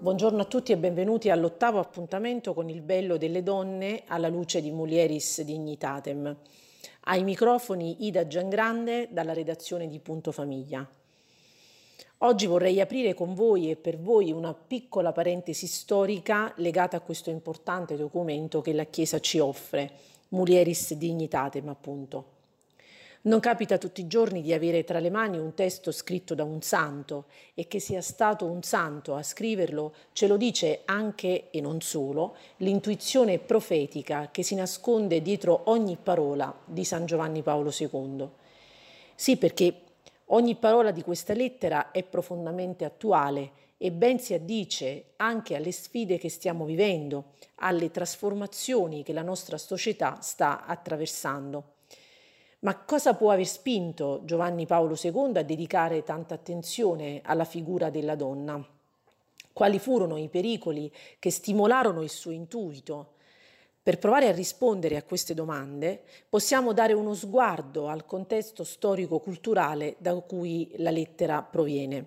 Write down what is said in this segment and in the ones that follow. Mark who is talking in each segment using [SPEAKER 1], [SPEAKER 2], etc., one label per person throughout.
[SPEAKER 1] Buongiorno a tutti e benvenuti all'ottavo appuntamento con il bello delle donne alla luce di Mulieris Dignitatem. Ai microfoni Ida Giangrande dalla redazione di Punto Famiglia. Oggi vorrei aprire con voi e per voi una piccola parentesi storica legata a questo importante documento che la Chiesa ci offre, Mulieris Dignitatem appunto. Non capita tutti i giorni di avere tra le mani un testo scritto da un santo e che sia stato un santo a scriverlo ce lo dice anche e non solo l'intuizione profetica che si nasconde dietro ogni parola di San Giovanni Paolo II. Sì, perché ogni parola di questa lettera è profondamente attuale e ben si addice anche alle sfide che stiamo vivendo, alle trasformazioni che la nostra società sta attraversando. Ma cosa può aver spinto Giovanni Paolo II a dedicare tanta attenzione alla figura della donna? Quali furono i pericoli che stimolarono il suo intuito? Per provare a rispondere a queste domande possiamo dare uno sguardo al contesto storico-culturale da cui la lettera proviene.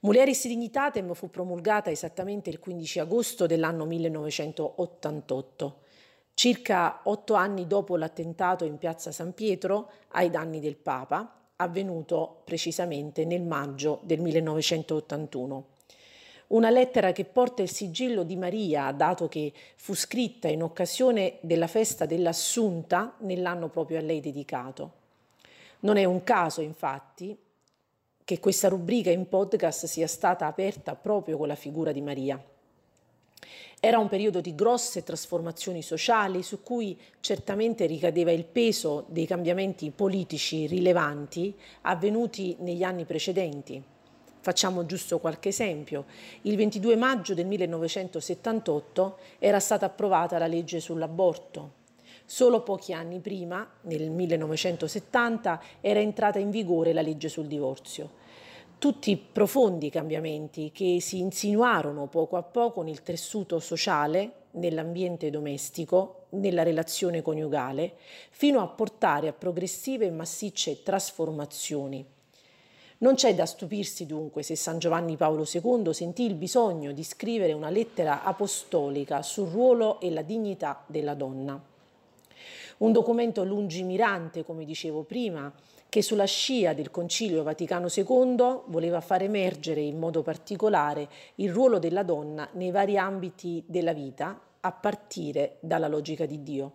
[SPEAKER 1] Mulieris Dignitatem fu promulgata esattamente il 15 agosto dell'anno 1988 circa otto anni dopo l'attentato in piazza San Pietro ai danni del Papa, avvenuto precisamente nel maggio del 1981. Una lettera che porta il sigillo di Maria, dato che fu scritta in occasione della festa dell'Assunta nell'anno proprio a lei dedicato. Non è un caso, infatti, che questa rubrica in podcast sia stata aperta proprio con la figura di Maria. Era un periodo di grosse trasformazioni sociali su cui certamente ricadeva il peso dei cambiamenti politici rilevanti avvenuti negli anni precedenti. Facciamo giusto qualche esempio. Il 22 maggio del 1978 era stata approvata la legge sull'aborto. Solo pochi anni prima, nel 1970, era entrata in vigore la legge sul divorzio tutti profondi cambiamenti che si insinuarono poco a poco nel tessuto sociale, nell'ambiente domestico, nella relazione coniugale, fino a portare a progressive e massicce trasformazioni. Non c'è da stupirsi dunque se San Giovanni Paolo II sentì il bisogno di scrivere una lettera apostolica sul ruolo e la dignità della donna. Un documento lungimirante, come dicevo prima, che sulla scia del Concilio Vaticano II voleva far emergere in modo particolare il ruolo della donna nei vari ambiti della vita, a partire dalla logica di Dio.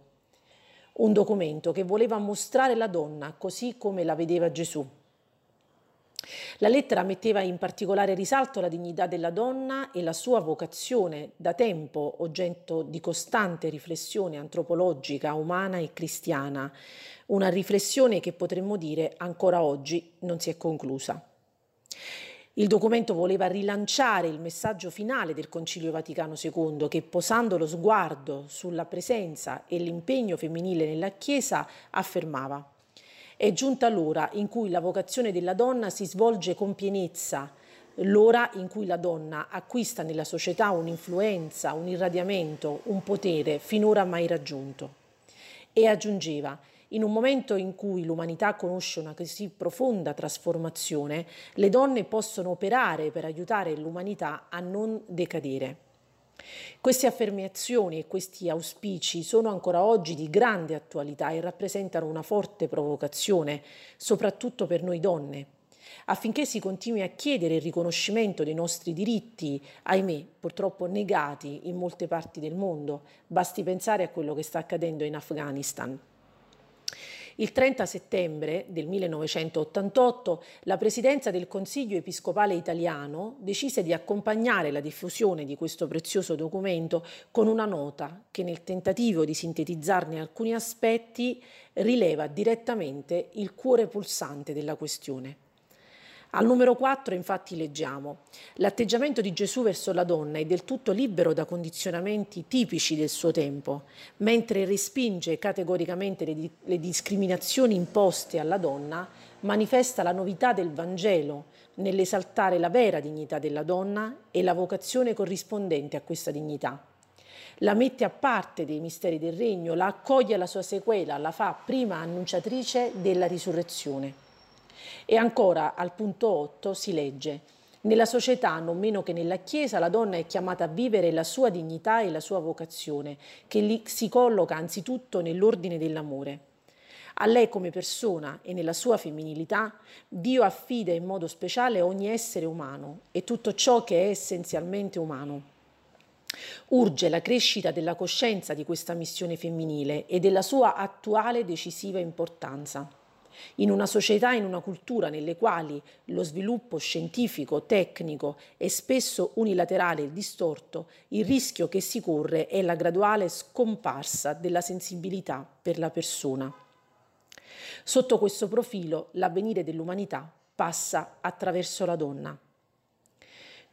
[SPEAKER 1] Un documento che voleva mostrare la donna così come la vedeva Gesù la lettera metteva in particolare risalto la dignità della donna e la sua vocazione, da tempo oggetto di costante riflessione antropologica, umana e cristiana, una riflessione che potremmo dire ancora oggi non si è conclusa. Il documento voleva rilanciare il messaggio finale del Concilio Vaticano II che, posando lo sguardo sulla presenza e l'impegno femminile nella Chiesa, affermava è giunta l'ora in cui la vocazione della donna si svolge con pienezza, l'ora in cui la donna acquista nella società un'influenza, un irradiamento, un potere finora mai raggiunto. E aggiungeva, in un momento in cui l'umanità conosce una così profonda trasformazione, le donne possono operare per aiutare l'umanità a non decadere. Queste affermazioni e questi auspici sono ancora oggi di grande attualità e rappresentano una forte provocazione, soprattutto per noi donne, affinché si continui a chiedere il riconoscimento dei nostri diritti, ahimè, purtroppo negati in molte parti del mondo. Basti pensare a quello che sta accadendo in Afghanistan. Il 30 settembre del 1988 la Presidenza del Consiglio Episcopale Italiano decise di accompagnare la diffusione di questo prezioso documento con una nota che nel tentativo di sintetizzarne alcuni aspetti rileva direttamente il cuore pulsante della questione. Al numero 4 infatti leggiamo L'atteggiamento di Gesù verso la donna è del tutto libero da condizionamenti tipici del suo tempo, mentre respinge categoricamente le, le discriminazioni imposte alla donna, manifesta la novità del Vangelo nell'esaltare la vera dignità della donna e la vocazione corrispondente a questa dignità la mette a parte dei misteri del regno, la accoglie alla sua sequela, la fa prima annunciatrice della risurrezione. E ancora al punto 8 si legge Nella società, non meno che nella Chiesa, la donna è chiamata a vivere la sua dignità e la sua vocazione, che si colloca anzitutto nell'ordine dell'amore. A lei come persona e nella sua femminilità, Dio affida in modo speciale ogni essere umano e tutto ciò che è essenzialmente umano. Urge la crescita della coscienza di questa missione femminile e della sua attuale decisiva importanza. In una società e in una cultura nelle quali lo sviluppo scientifico, tecnico è spesso unilaterale e distorto, il rischio che si corre è la graduale scomparsa della sensibilità per la persona. Sotto questo profilo l'avvenire dell'umanità passa attraverso la donna.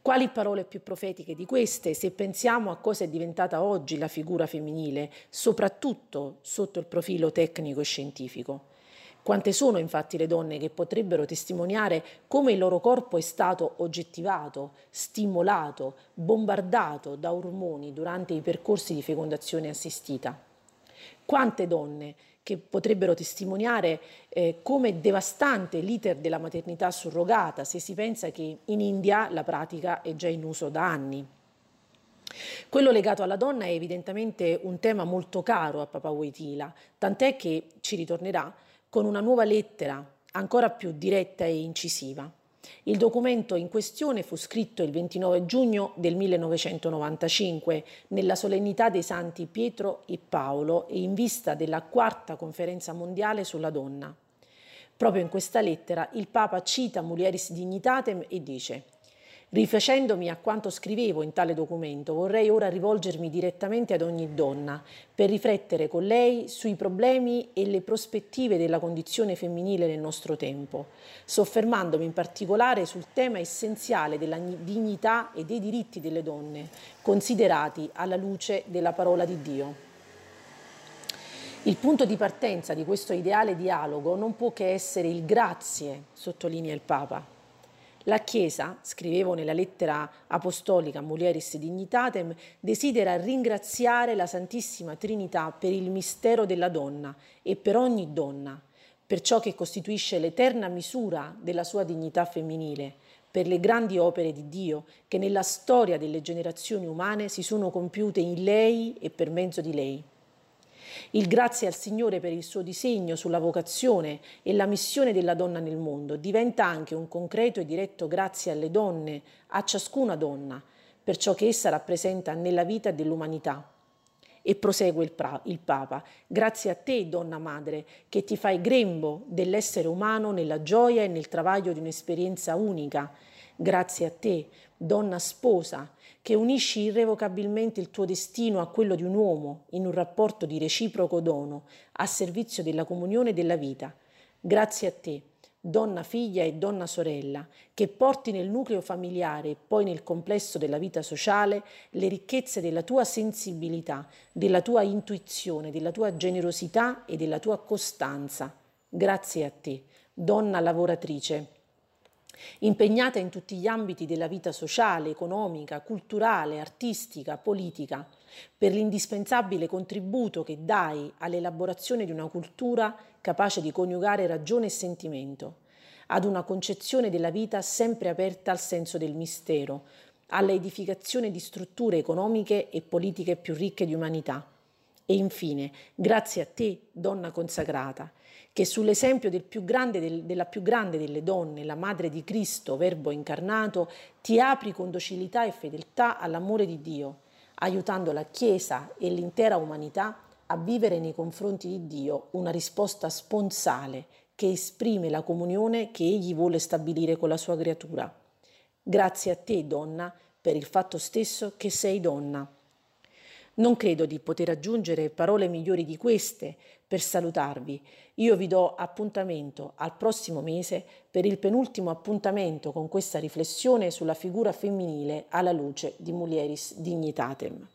[SPEAKER 1] Quali parole più profetiche di queste se pensiamo a cosa è diventata oggi la figura femminile, soprattutto sotto il profilo tecnico e scientifico? Quante sono infatti le donne che potrebbero testimoniare come il loro corpo è stato oggettivato, stimolato, bombardato da ormoni durante i percorsi di fecondazione assistita? Quante donne che potrebbero testimoniare eh, come devastante l'iter della maternità surrogata se si pensa che in India la pratica è già in uso da anni. Quello legato alla donna è evidentemente un tema molto caro a Papa Wojtyla, tant'è che ci ritornerà con una nuova lettera ancora più diretta e incisiva. Il documento in questione fu scritto il 29 giugno del 1995 nella solennità dei santi Pietro e Paolo e in vista della quarta conferenza mondiale sulla donna. Proprio in questa lettera il Papa cita Mulieris Dignitatem e dice Rifacendomi a quanto scrivevo in tale documento, vorrei ora rivolgermi direttamente ad ogni donna per riflettere con lei sui problemi e le prospettive della condizione femminile nel nostro tempo, soffermandomi in particolare sul tema essenziale della dignità e dei diritti delle donne, considerati alla luce della parola di Dio. Il punto di partenza di questo ideale dialogo non può che essere il grazie, sottolinea il Papa la Chiesa, scrivevo nella lettera apostolica Mulieris Dignitatem, desidera ringraziare la Santissima Trinità per il mistero della donna e per ogni donna, per ciò che costituisce l'eterna misura della sua dignità femminile, per le grandi opere di Dio che nella storia delle generazioni umane si sono compiute in lei e per mezzo di lei. Il grazie al Signore per il suo disegno sulla vocazione e la missione della donna nel mondo diventa anche un concreto e diretto grazie alle donne, a ciascuna donna, per ciò che essa rappresenta nella vita dell'umanità. E prosegue il, pra- il, Papa, grazie a te, donna madre, che ti fai grembo dell'essere umano nella gioia e nel travaglio di un'esperienza unica. Grazie a te, donna sposa, che unisci irrevocabilmente il tuo destino a quello di un uomo in un rapporto di reciproco dono a servizio della comunione della vita. Grazie a te, donna figlia e donna sorella, che porti nel nucleo familiare e poi nel complesso della vita sociale le ricchezze della tua sensibilità, della tua intuizione, della tua generosità e della tua costanza. Grazie a te, donna lavoratrice impegnata in tutti gli ambiti della vita sociale, economica, culturale, artistica, politica, per l'indispensabile contributo che dai all'elaborazione di una cultura capace di coniugare ragione e sentimento, ad una concezione della vita sempre aperta al senso del mistero, alla edificazione di strutture economiche e politiche più ricche di umanità. E infine, grazie a te, donna consacrata, che sull'esempio del più del, della più grande delle donne, la Madre di Cristo, Verbo incarnato, ti apri con docilità e fedeltà all'amore di Dio, aiutando la Chiesa e l'intera umanità a vivere nei confronti di Dio una risposta sponsale che esprime la comunione che Egli vuole stabilire con la sua creatura. Grazie a te, donna, per il fatto stesso che sei donna. Non credo di poter aggiungere parole migliori di queste per salutarvi. Io vi do appuntamento al prossimo mese per il penultimo appuntamento con questa riflessione sulla figura femminile alla luce di Mulieris Dignitatem.